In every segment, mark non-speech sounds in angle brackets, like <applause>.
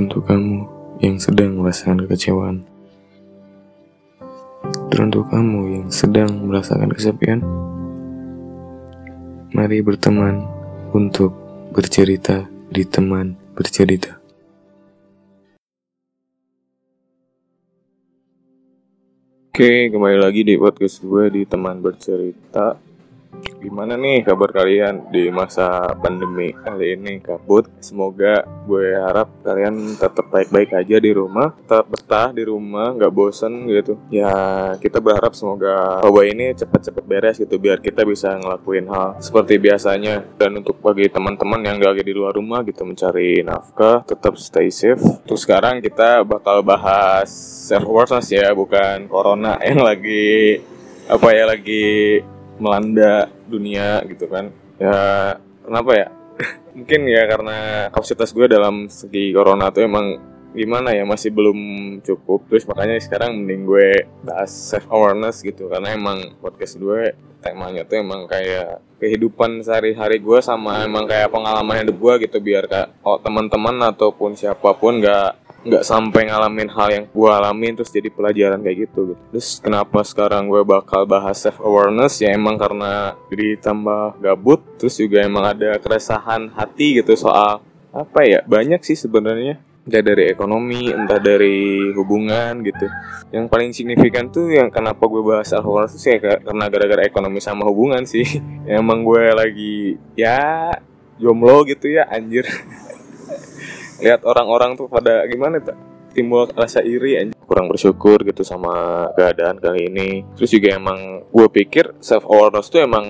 Teruntuk kamu yang sedang merasakan kekecewaan. Teruntuk kamu yang sedang merasakan kesepian. Mari berteman untuk bercerita di teman bercerita. Oke, kembali lagi di podcast gue di teman bercerita. Gimana nih kabar kalian di masa pandemi kali ini kabut? Semoga gue harap kalian tetap baik-baik aja di rumah, tetap betah di rumah, nggak bosen gitu. Ya kita berharap semoga wabah ini cepat-cepat beres gitu biar kita bisa ngelakuin hal seperti biasanya. Dan untuk bagi teman-teman yang lagi di luar rumah gitu mencari nafkah, tetap stay safe. Terus sekarang kita bakal bahas self awareness ya, bukan corona <laughs> yang lagi apa ya lagi melanda dunia gitu kan. Ya kenapa ya? <laughs> Mungkin ya karena kapasitas gue dalam segi corona tuh emang gimana ya masih belum cukup. Terus makanya sekarang mending gue bahas self awareness gitu. Karena emang podcast gue temanya tuh emang kayak kehidupan sehari-hari gue sama emang kayak pengalaman hidup gue gitu. Biar kak oh teman-teman ataupun siapa pun nggak nggak sampai ngalamin hal yang gue alamin terus jadi pelajaran kayak gitu, gitu. Terus kenapa sekarang gue bakal bahas self awareness ya emang karena ditambah gabut terus juga emang ada keresahan hati gitu soal apa ya banyak sih sebenarnya. Entah dari ekonomi entah dari hubungan gitu. Yang paling signifikan tuh yang kenapa gue bahas self awareness sih ya karena gara-gara ekonomi sama hubungan sih. <laughs> Emang gue lagi ya jomblo gitu ya anjir <laughs> lihat orang-orang tuh pada gimana tuh timbul rasa iri aja kurang bersyukur gitu sama keadaan kali ini. Terus juga emang gue pikir self awareness tuh emang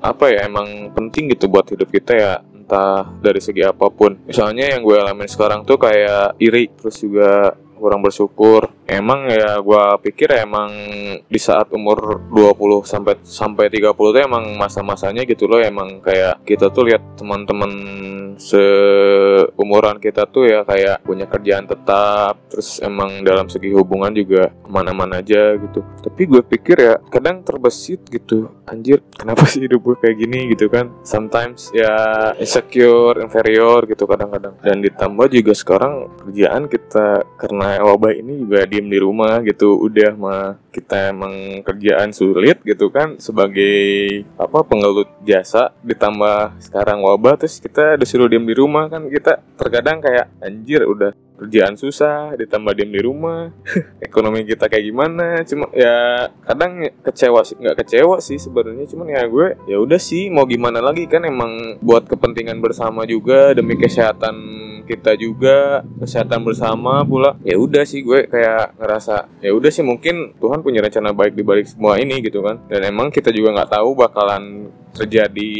apa ya emang penting gitu buat hidup kita ya entah dari segi apa pun. Misalnya yang gue alamin sekarang tuh kayak iri terus juga kurang bersyukur. Emang ya gue pikir emang di saat umur 20 sampai sampai 30 tuh emang masa-masanya gitu loh. Emang kayak kita tuh lihat teman-teman seumuran kita tuh ya kayak punya kerjaan tetap terus emang dalam segi hubungan juga ke mana-mana aja gitu. Tapi gue pikir ya kadang terbesit gitu. Anjir kenapa sih hidup gue kayak gini gitu kan? Sometimes ya insecure inferior gitu kadang-kadang. Dan ditambah juga sekarang kerjaan kita karena wabah ini juga diem di rumah gitu. Udah mah kita emang kerjaan sulit gitu kan sebagai apa pengelut jasa. Ditambah sekarang wabah terus kita disuruh diem di rumah kan. Kita terkadang kayak anjir udah kerjaan susah ditambah diem di rumah <laughs> ekonomi kita kayak gimana. Cuma ya kadang kecewa sih nggak kecewa sih sebenarnya. Cuman ya gue ya udah sih mau gimana lagi? Kan emang buat kepentingan bersama juga demi kesehatan kita juga kesehatan bersama pula. Ya udah sih gue kayak ngerasa ya udah sih mungkin Tuhan punya rencana baik di balik semua ini gitu kan. Dan emang kita juga nggak tahu bakalan terjadi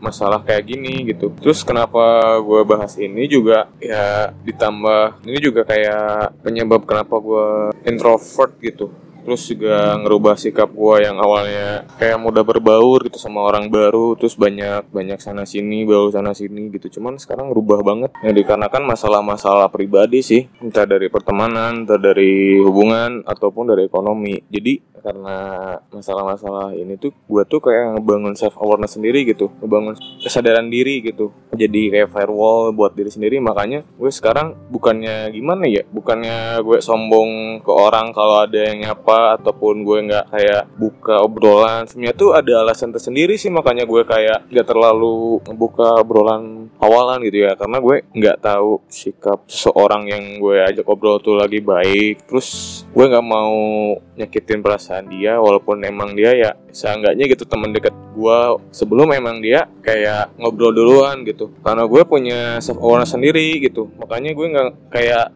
masalah kayak gini gitu. Terus kenapa gue bahas ini juga ya ditambah ini juga kayak penyebab kenapa gue introvert gitu. Terus juga ngerubah sikap gue yang awalnya kayak mudah berbaur gitu sama orang baru terus banyak banyak sana sini baru sana sini gitu. Cuman sekarang ngerubah banget. Yang dikarenakan masalah-masalah pribadi sih. Entah dari pertemanan entah dari hubungan ataupun dari ekonomi. Jadi karena masalah-masalah ini tuh gue tuh kayak ngebangun self awareness sendiri gitu ngebangun kesadaran diri gitu. Jadi kayak firewall buat diri sendiri makanya gue sekarang bukannya gimana ya bukannya gue sombong ke orang kalau ada yang nyapa ataupun gue nggak kayak buka obrolan. Sebenarnya tuh ada alasan tersendiri sih makanya gue kayak nggak terlalu buka obrolan awalan gitu ya. Karena gue nggak tahu sikap seseorang yang gue ajak obrol tuh lagi baik. Terus gue nggak mau nyakitin perasaan dia walaupun emang dia ya seenggaknya gitu teman dekat gue sebelum emang dia kayak ngobrol duluan gitu. Karena gue punya self awareness sendiri gitu. Makanya gue nggak kayak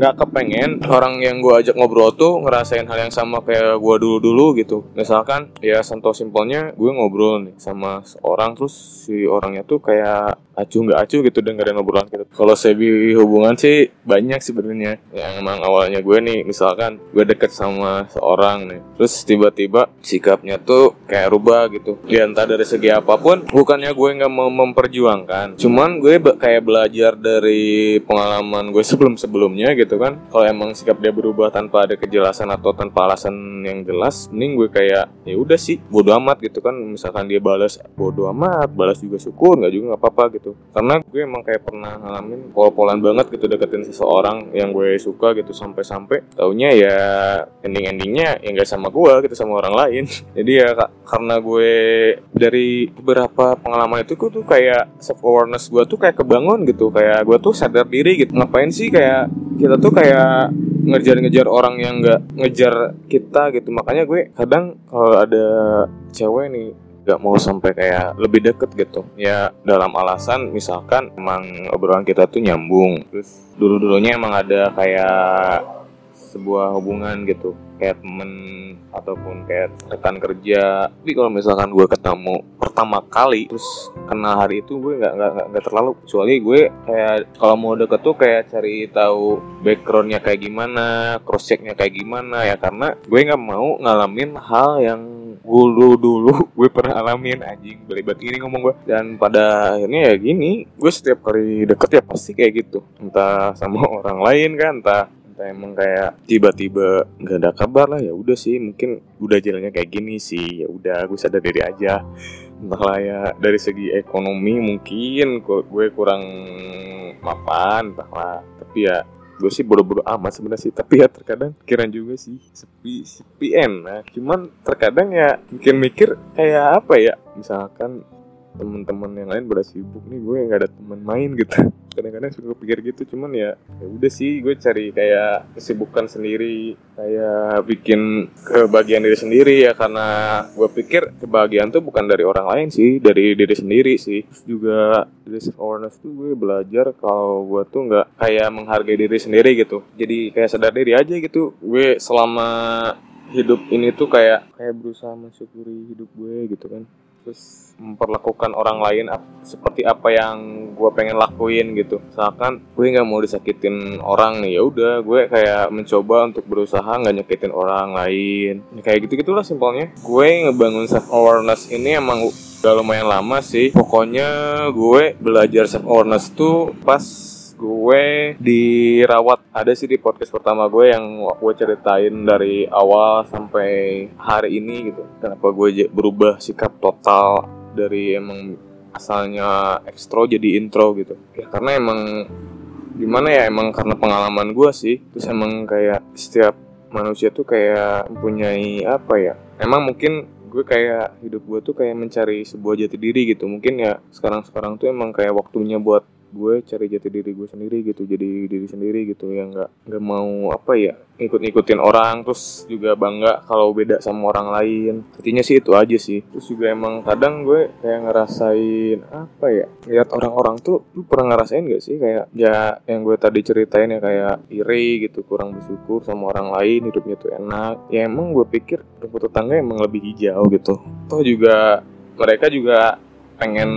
nggak kepengen orang yang gue ajak ngobrol tuh ngerasain hal yang sama kayak gue dulu dulu gitu. Misalkan ya contoh simpelnya gue ngobrol nih sama seorang terus si orangnya tuh kayak acuh nggak acuh gitu dengerin obrolan kita. Kalau segi hubungan sih banyak sebenarnya. Yang emang awalnya gue nih misalkan gue deket sama seorang nih terus tiba-tiba sikapnya tuh kayak rubah gitu. Ya entah dari segi apa pun bukannya gue nggak mau memperjuangkan. Cuman gue kayak belajar dari pengalaman gue sebelum sebelum sebelumnya gitu kan. Kalau emang sikap dia berubah tanpa ada kejelasan atau tanpa alasan yang jelas mending gue kayak ya udah sih bodo amat gitu kan. Misalkan dia balas bodo amat balas juga syukur nggak juga nggak apa-apa gitu. Karena gue emang kayak pernah ngalamin pol-polan banget gitu deketin seseorang yang gue suka gitu sampai-sampai. Taunya ya ending-endingnya ya nggak sama gue gitu sama orang lain. <laughs> Jadi ya karena gue dari beberapa pengalaman itu gue tuh kayak self awareness gue tuh kayak kebangun gitu. Kayak gue tuh sadar diri gitu. Ngapain sih kayak kita tuh kayak ngejar-ngejar orang yang nggak ngejar kita gitu. Makanya gue kadang kalau ada cewek nih gak mau sampai kayak lebih deket gitu. Ya dalam alasan misalkan emang obrolan kita tuh nyambung. Terus dulu dulunya emang ada kayak sebuah hubungan gitu kayak temen ataupun kayak rekan kerja. Tapi kalau misalkan gue ketemu pertama kali terus kenal hari itu gue nggak nggak terlalu. Kecuali gue kayak kalau mau deket tuh kayak cari tahu backgroundnya kayak gimana cross checknya kayak gimana ya. Karena gue nggak mau ngalamin hal yang dulu dulu <laughs> gue pernah alamin. Anjing berlibat ini ngomong gue dan pada akhirnya ya gini gue setiap kali deket ya pasti kayak gitu. Entah sama <laughs> orang lain kan entah kita emang kayak tiba-tiba nggak ada kabar lah ya udah sih mungkin udah jalannya kayak gini sih ya udah gue sadar diri aja. Entahlah ya dari segi ekonomi mungkin gue kurang mapan entahlah. Tapi ya gue sih bodoh-bodoh amat sebenarnya sih tapi ya terkadang pikiran juga sih sepi sepi enak cuman terkadang ya mikir-mikir kayak apa ya misalkan teman-teman yang lain pada sibuk nih gue nggak ada teman main gitu kadang-kadang suka pikir gitu cuman ya ya udah sih gue cari kayak kesibukan sendiri kayak bikin kebahagiaan diri sendiri ya karena gue pikir kebahagiaan tuh bukan dari orang lain sih dari diri sendiri sih. Terus juga dari self awareness tuh gue belajar kalau gue tuh nggak kayak menghargai diri sendiri gitu. Jadi kayak sadar diri aja gitu gue selama hidup ini tuh kayak kayak berusaha mensyukuri hidup gue gitu kan terus memperlakukan orang lain seperti apa yang gue pengen lakuin gitu. Misalkan gue nggak mau disakitin orang nih ya udah gue kayak mencoba untuk berusaha nggak nyakitin orang lain. Ya, kayak gitu gitulah simpelnya gue ngebangun self awareness ini emang udah lumayan lama sih. Pokoknya gue belajar self awareness tuh pas gue dirawat. Ada sih di podcast pertama gue yang gue ceritain dari awal sampai hari ini gitu. Kenapa gue berubah sikap total dari emang asalnya ekstro jadi intro gitu. Ya karena emang gimana ya emang karena pengalaman gue sih. Terus emang kayak setiap manusia tuh kayak mempunyai apa ya emang mungkin gue kayak hidup gue tuh kayak mencari sebuah jati diri gitu. Mungkin ya sekarang sekarang tuh emang kayak waktunya buat gue cari jati diri gue sendiri gitu jadi diri sendiri gitu yang nggak nggak mau apa ya ikut ikutin orang terus juga bangga kalau beda sama orang lain. Artinya sih itu aja sih. Terus juga emang kadang gue kayak ngerasain apa ya lihat orang-orang tuh lu pernah ngerasain gak sih kayak ya yang gue tadi ceritain ya kayak iri gitu kurang bersyukur sama orang lain hidupnya tuh enak. Ya emang gue pikir rumput tetangga emang lebih hijau gitu. Toh juga mereka juga pengen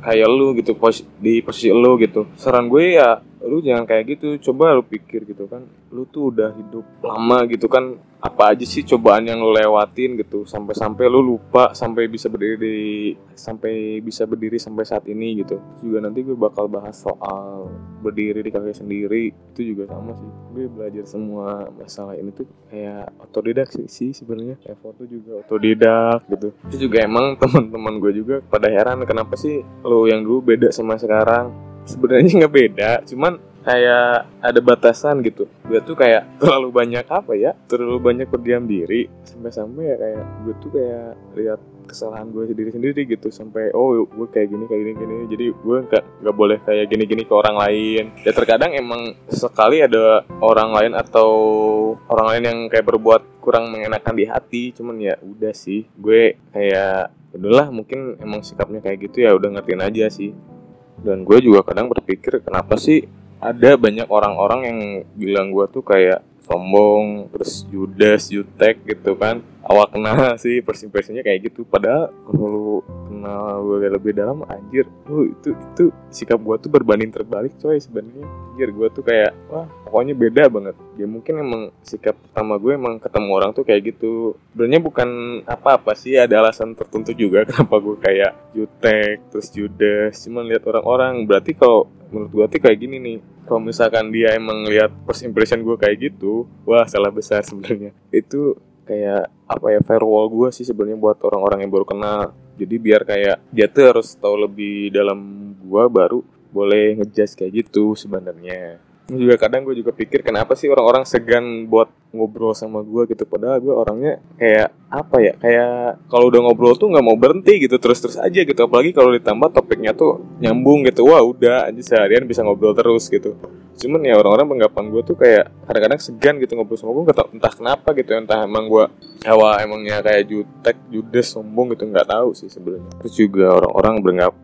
kayak lu gitu pos di posisi lu gitu. Saran gue ya lu jangan kayak gitu coba lu pikir gitu kan. Lu tuh udah hidup lama gitu kan apa aja sih cobaan yang lu lewatin gitu. Sampai-sampai lu lupa sampai bisa berdiri sampai bisa berdiri sampai saat ini gitu. Terus juga nanti gue bakal bahas soal berdiri di kaki sendiri itu juga sama sih. Gue belajar semua masalah ini tuh kayak otodidak sih, sih sebenarnya. Kayak foto juga otodidak gitu. Itu juga emang <laughs> teman-teman gue juga pada heran kenapa sih lu yang dulu beda sama sekarang sebenarnya nggak beda cuman kayak ada batasan gitu. Gue tuh kayak <laughs> terlalu banyak apa ya terlalu banyak berdiam diri sampai-sampai ya kayak gue tuh kayak lihat kesalahan gue sendiri sendiri gitu sampai oh gue kayak gini kayak gini gini. Jadi gue nggak nggak boleh kayak gini gini ke orang lain. Ya terkadang emang sekali ada orang lain atau orang lain yang kayak berbuat kurang mengenakan di hati cuman ya udah sih. Gue kayak udahlah mungkin emang sikapnya kayak gitu ya udah ngertiin aja sih dan gue juga kadang berpikir kenapa sih ada banyak orang-orang yang bilang gue tuh kayak sombong terus judes jutek gitu kan. Awal kenal sih persi persinya kayak gitu? Padahal kalau lu kenal gue lebih dalam anjir. Tuh itu itu sikap gue tuh berbanding terbalik coy sebenarnya. Anjir gue tuh kayak wah pokoknya beda banget. Ya mungkin emang sikap pertama gue emang ketemu orang tuh kayak gitu. Sebenarnya bukan apa-apa sih ada alasan tertentu juga <laughs> kenapa gue kayak jutek terus judes cuman lihat orang-orang berarti kalau menurut gue tuh kayak gini nih kalau misalkan dia emang lihat first impression gue kayak gitu wah salah besar sebenarnya. Itu kayak apa ya firewall gue sih sebenarnya buat orang-orang yang baru kenal. Jadi biar kayak dia tuh harus tahu lebih dalam gue baru boleh ngejudge kayak gitu sebenarnya juga kadang gue juga pikir kenapa sih orang-orang segan buat ngobrol sama gue gitu? Padahal gue orangnya kayak apa ya kayak kalau udah ngobrol tuh nggak mau berhenti gitu terus-terus aja gitu. Apalagi kalau ditambah topiknya tuh nyambung gitu. Wah udah aja seharian bisa ngobrol terus gitu. Cuman ya orang-orang penggapan gue tuh kayak kadang-kadang segan gitu ngobrol sama gue entah kenapa gitu. Entah emang gue awal emangnya kayak jutek judes sombong gitu nggak tahu sih sebenarnya. Terus juga orang-orang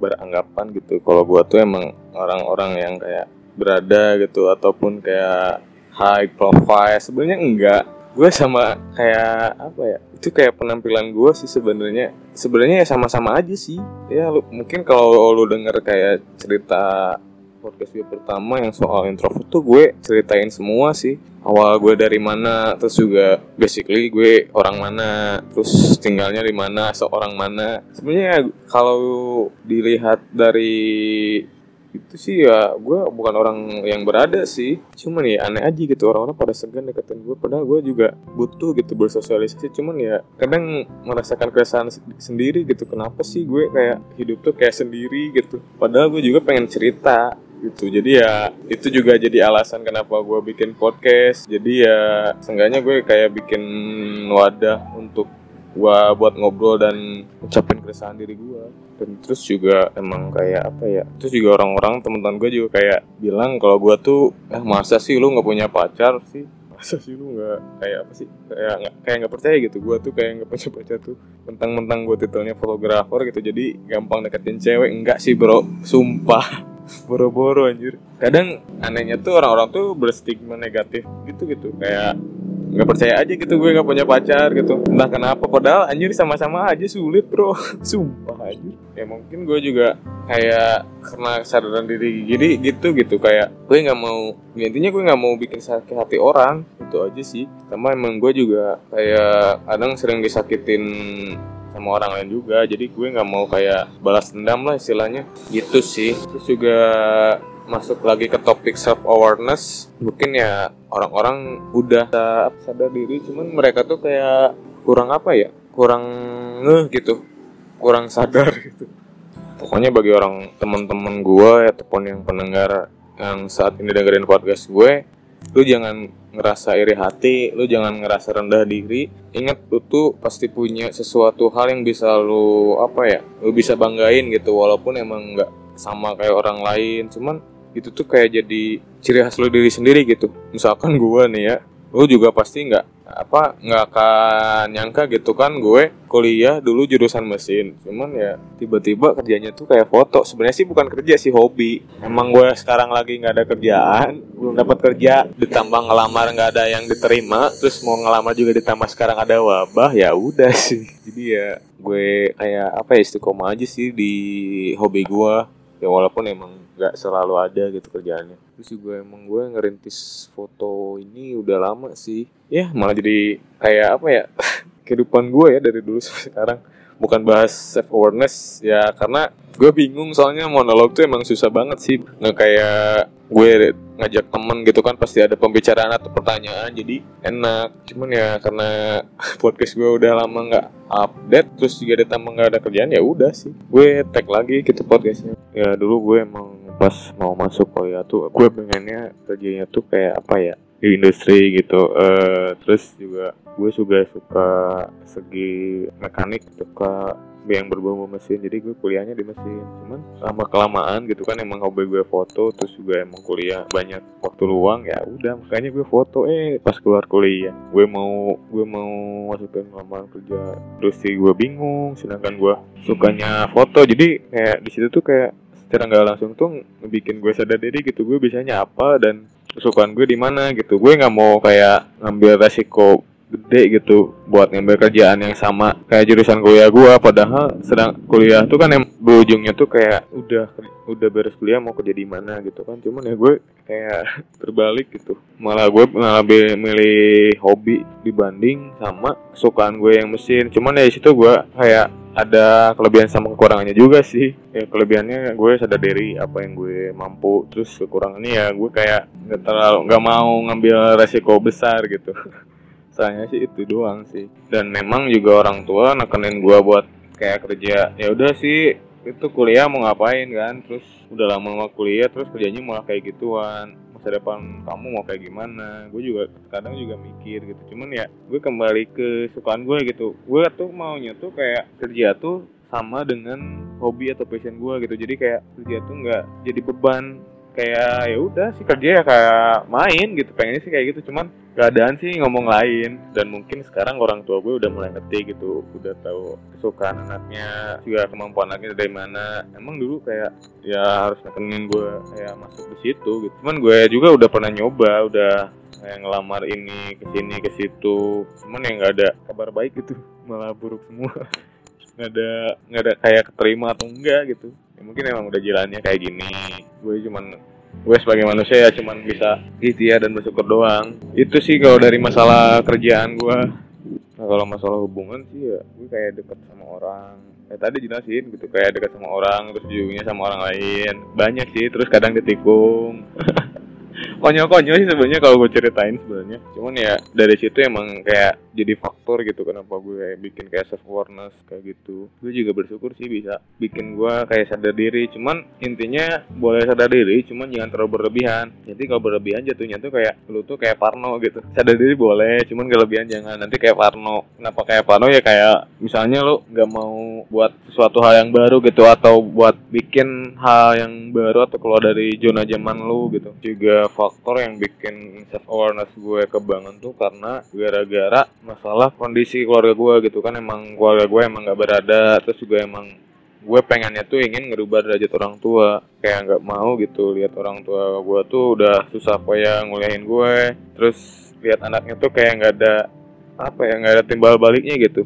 beranggapan gitu. Kalau gue tuh emang orang-orang yang kayak berada gitu ataupun kayak high profile. Sebenarnya enggak. Gue sama kayak apa ya itu kayak penampilan gue sih sebenarnya. Sebenarnya ya sama-sama aja sih. Ya lu, mungkin kalau lu denger kayak cerita podcast gue pertama yang soal introvert tuh gue ceritain semua sih. Awal gue dari mana terus juga basically gue orang mana terus tinggalnya di mana seorang mana. Sebenarnya kalau dilihat dari itu sih ya gue bukan orang yang berada sih. Cuman ya aneh aja gitu orang-orang pada segan deketin gue padahal gue juga butuh gitu bersosialisasi. Cuman ya kadang merasakan keresahan sendiri gitu. Kenapa sih gue kayak hidup tuh kayak sendiri gitu? Padahal gue juga pengen cerita gitu. Jadi ya itu juga jadi alasan kenapa gue bikin podcast. Jadi ya seenggaknya gue kayak bikin wadah untuk gua buat ngobrol dan ucapin keresahan diri gua. Dan terus juga emang kayak apa ya terus juga orang-orang teman-teman gue juga kayak bilang kalau gua tuh eh masa sih lu nggak punya pacar sih? Masa sih lu nggak kayak apa sih? Kayak nggak kayak nggak percaya gitu gua tuh kayak nggak punya pacar tuh. Mentang-mentang gua titelnya fotografer gitu jadi gampang deketin cewek. Enggak sih bro. Sumpah. <laughs> Boro-boro anjir. Kadang anehnya tuh orang-orang tuh berstigma negatif gitu gitu kayak nggak percaya aja gitu gue nggak punya pacar gitu. Entah kenapa padahal anjir sama-sama aja sulit bro. <laughs> Sumpah aja ya mungkin gue juga kayak karena kesadaran diri gini gitu gitu. Kayak gue nggak mau ya intinya gue nggak mau bikin sakit hati orang itu aja sih. Sama emang gue juga kayak kadang sering disakitin sama orang lain juga. Jadi gue nggak mau kayak balas dendam lah istilahnya. Gitu sih. Terus juga masuk lagi ke topik self awareness mungkin ya orang-orang udah sadar diri cuman mereka tuh kayak kurang apa ya? Kurang ngeh gitu. Kurang sadar <laughs> gitu. Pokoknya bagi orang teman-teman gue ataupun yang pendengar yang saat ini dengerin podcast gue lu jangan ngerasa iri hati lu jangan ngerasa rendah diri. Ingat lu tuh pasti punya sesuatu hal yang bisa lu apa ya lu bisa banggain gitu walaupun emang nggak sama kayak orang lain. Cuman itu tuh kayak jadi ciri khas lo diri sendiri gitu. Misalkan gue nih ya lo juga pasti nggak apa nggak akan nyangka gitu kan gue kuliah dulu jurusan mesin. Cuman ya tiba-tiba kerjanya tuh kayak foto. Sebenarnya sih bukan kerja sih hobi. Emang gue sekarang lagi nggak ada kerjaan belum dapat kerja. Ditambah ngelamar nggak ada yang diterima terus mau ngelamar juga ditambah sekarang ada wabah ya udah sih. Jadi ya gue kayak apa ya istiqomah aja sih di hobi gue. Ya walaupun emang nggak selalu ada gitu kerjaannya. Terus juga emang gue ngerintis foto ini udah lama sih. Ya malah jadi kayak apa ya <laughs> kehidupan gue ya dari dulu sampai sekarang. Bukan bahas self awareness ya karena gue bingung soalnya monolog tuh emang susah banget sih. Nggak kayak gue ngajak temen gitu kan pasti ada pembicaraan atau pertanyaan jadi enak. Cuman ya karena <laughs> podcast gue udah lama nggak update terus juga ditambah nggak ada kerjaan ya udah sih. Gue tag lagi gitu podcastnya. Ya dulu gue emang pas mau masuk kuliah tuh gue pengennya kerjanya tuh kayak apa ya di industri gitu. Uh, terus juga gue juga suka segi mekanik suka yang berbau mesin. Jadi gue kuliahnya di mesin. Cuman lama kelamaan gitu kan emang hobi gue foto terus juga emang kuliah banyak waktu luang ya udah makanya gue foto. Eh pas keluar kuliah gue mau gue mau masukin lamaran kerja. Terus sih gue bingung sedangkan gue sukanya foto. Jadi kayak di situ tuh kayak secara nggak langsung tuh bikin gue sadar diri gitu gue bisanya apa dan kesukaan gue di mana gitu. Gue nggak mau kayak ngambil resiko gede gitu buat ngambil kerjaan yang sama kayak jurusan kuliah gua. Padahal sedang kuliah tuh kan yang berujungnya tuh kayak udah udah beres kuliah mau kerja di mana gitu kan. Cuman ya gue kayak <laughs> terbalik gitu. Malah gue malah milih hobi dibanding sama kesukaan gue yang mesin. Cuman ya situ gue kayak ada kelebihan sama kekurangannya juga sih. Ya kelebihannya gue sadar diri apa yang gue mampu. Terus kekurangannya ya gue kayak nggak terlalu nggak mau ngambil resiko besar gitu <laughs> saya sih itu doang sih. Dan memang juga orang tua nekenin gua buat kayak kerja ya udah sih itu kuliah mau ngapain kan? Terus udah lama mau kuliah terus kerjanya malah kayak gituan. Masa depan kamu mau kayak gimana? Gue juga kadang juga mikir gitu. Cuman ya gue kembali ke sukaan gue gitu. Gue tuh maunya tuh kayak kerja tuh sama dengan hobi atau passion gue gitu. Jadi kayak kerja tuh nggak jadi beban kayak ya udah sih kerja ya kayak main gitu. Pengennya sih kayak gitu cuman keadaan sih ngomong lain. Dan mungkin sekarang orang tua gue udah mulai ngerti gitu udah tahu kesukaan anaknya juga kemampuan anaknya dari mana. Emang dulu kayak ya harus nekenin gue kayak masuk di situ gitu. Cuman gue juga udah pernah nyoba udah kayak ngelamar ini ke sini ke situ. Cuman yang nggak ada kabar baik gitu malah buruk semua. <laughs> Nggak ada nggak ada kayak keterima atau enggak gitu ya mungkin emang udah jalannya kayak gini. Gue cuman gue sebagai manusia ya cuman bisa ikhtiar dan bersyukur doang. Itu sih kalau dari masalah kerjaan gue. Nah kalau masalah hubungan sih ya gue kayak deket sama orang. Ya tadi jelasin gitu kayak deket sama orang terus ujungnya sama orang lain. Banyak sih terus kadang ditikung <laughs> konyol-konyol sih sebenarnya kalau gue ceritain sebenarnya. Cuman ya dari situ emang kayak jadi faktor gitu kenapa gue kayak bikin kayak self awareness kayak gitu. Gue juga bersyukur sih bisa bikin gue kayak sadar diri. Cuman intinya boleh sadar diri cuman jangan terlalu berlebihan. Jadi kalau berlebihan jatuhnya tuh kayak lu tuh kayak parno gitu. Sadar diri boleh cuman kelebihan jangan. Nanti kayak parno. Kenapa kayak parno? Ya kayak misalnya lu nggak mau buat sesuatu hal yang baru gitu atau buat bikin hal yang baru atau keluar dari zona zaman lu gitu. Juga faktor yang bikin self awareness gue kebangun tuh karena gara-gara masalah kondisi keluarga gue gitu kan. Emang keluarga gue emang nggak berada terus juga emang gue pengennya tuh ingin ngerubah derajat orang tua. Kayak nggak mau gitu lihat orang tua gue tuh udah susah payah nguliahin gue. Terus lihat anaknya tuh kayak nggak ada apa ya nggak ada timbal baliknya gitu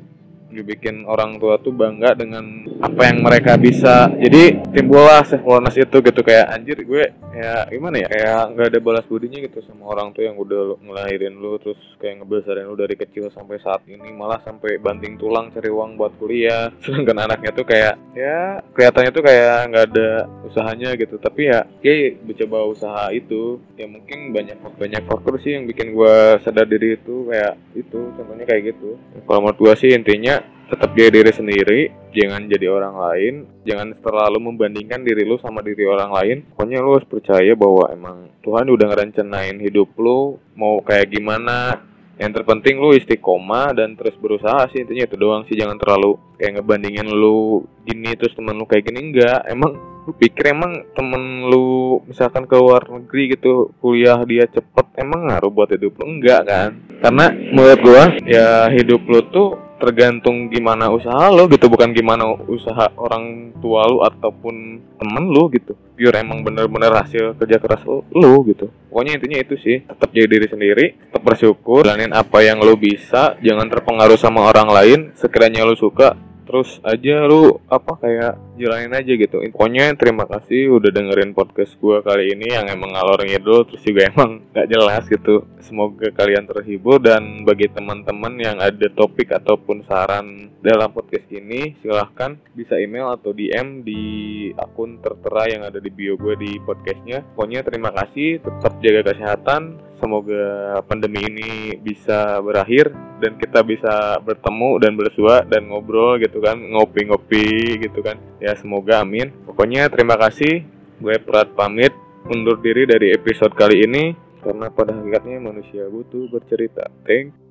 dibikin orang tua tuh bangga dengan apa yang mereka bisa. Jadi timbullah self awareness itu gitu. Kayak anjir gue ya gimana ya? Kayak nggak ada balas budinya gitu sama orang tuh yang udah ngelahirin lu terus kayak ngebesarin lu dari kecil sampai saat ini. Malah sampai banting tulang cari uang buat kuliah. <laughs> Sedangkan anaknya tuh kayak ya kelihatannya tuh kayak nggak ada usahanya gitu. Tapi ya kayak mencoba usaha itu. Ya mungkin banyak banyak faktor sih yang bikin gue sadar diri itu. Kayak itu contohnya kayak gitu. Kalau menurut gue sih intinya tetap jadi diri sendiri jangan jadi orang lain. Jangan terlalu membandingkan diri lu sama diri orang lain. Pokoknya lu harus percaya bahwa emang Tuhan udah ngerencanain hidup lu mau kayak gimana. Yang terpenting lu istiqomah dan terus berusaha sih intinya itu doang sih. Jangan terlalu kayak ngebandingin lu gini terus temen lu kayak gini. Enggak emang lu pikir emang temen lu misalkan ke luar negeri gitu kuliah dia cepet emang ngaruh buat hidup lu? Enggak kan? Karena menurut gua ya hidup lu tuh tergantung gimana usaha lo gitu bukan gimana usaha orang tua lo ataupun temen lo gitu. Pure emang bener-bener hasil kerja keras lo, gitu. Pokoknya intinya itu sih tetap jadi diri sendiri tetap bersyukur jalanin apa yang lo bisa jangan terpengaruh sama orang lain sekiranya lo suka terus aja lu apa kayak jalanin aja gitu. Pokoknya terima kasih udah dengerin podcast gue kali ini yang emang ngalor ngidul terus juga emang gak jelas gitu. Semoga kalian terhibur dan bagi teman-teman yang ada topik ataupun saran dalam podcast ini silahkan bisa email atau DM di akun tertera yang ada di bio gue di podcastnya. Pokoknya terima kasih tetap jaga kesehatan semoga pandemi ini bisa berakhir dan kita bisa bertemu dan bersua dan ngobrol gitu kan ngopi-ngopi gitu kan. Ya semoga amin. Pokoknya terima kasih. Gue Prat pamit undur diri dari episode kali ini karena pada hakikatnya manusia butuh bercerita. Thank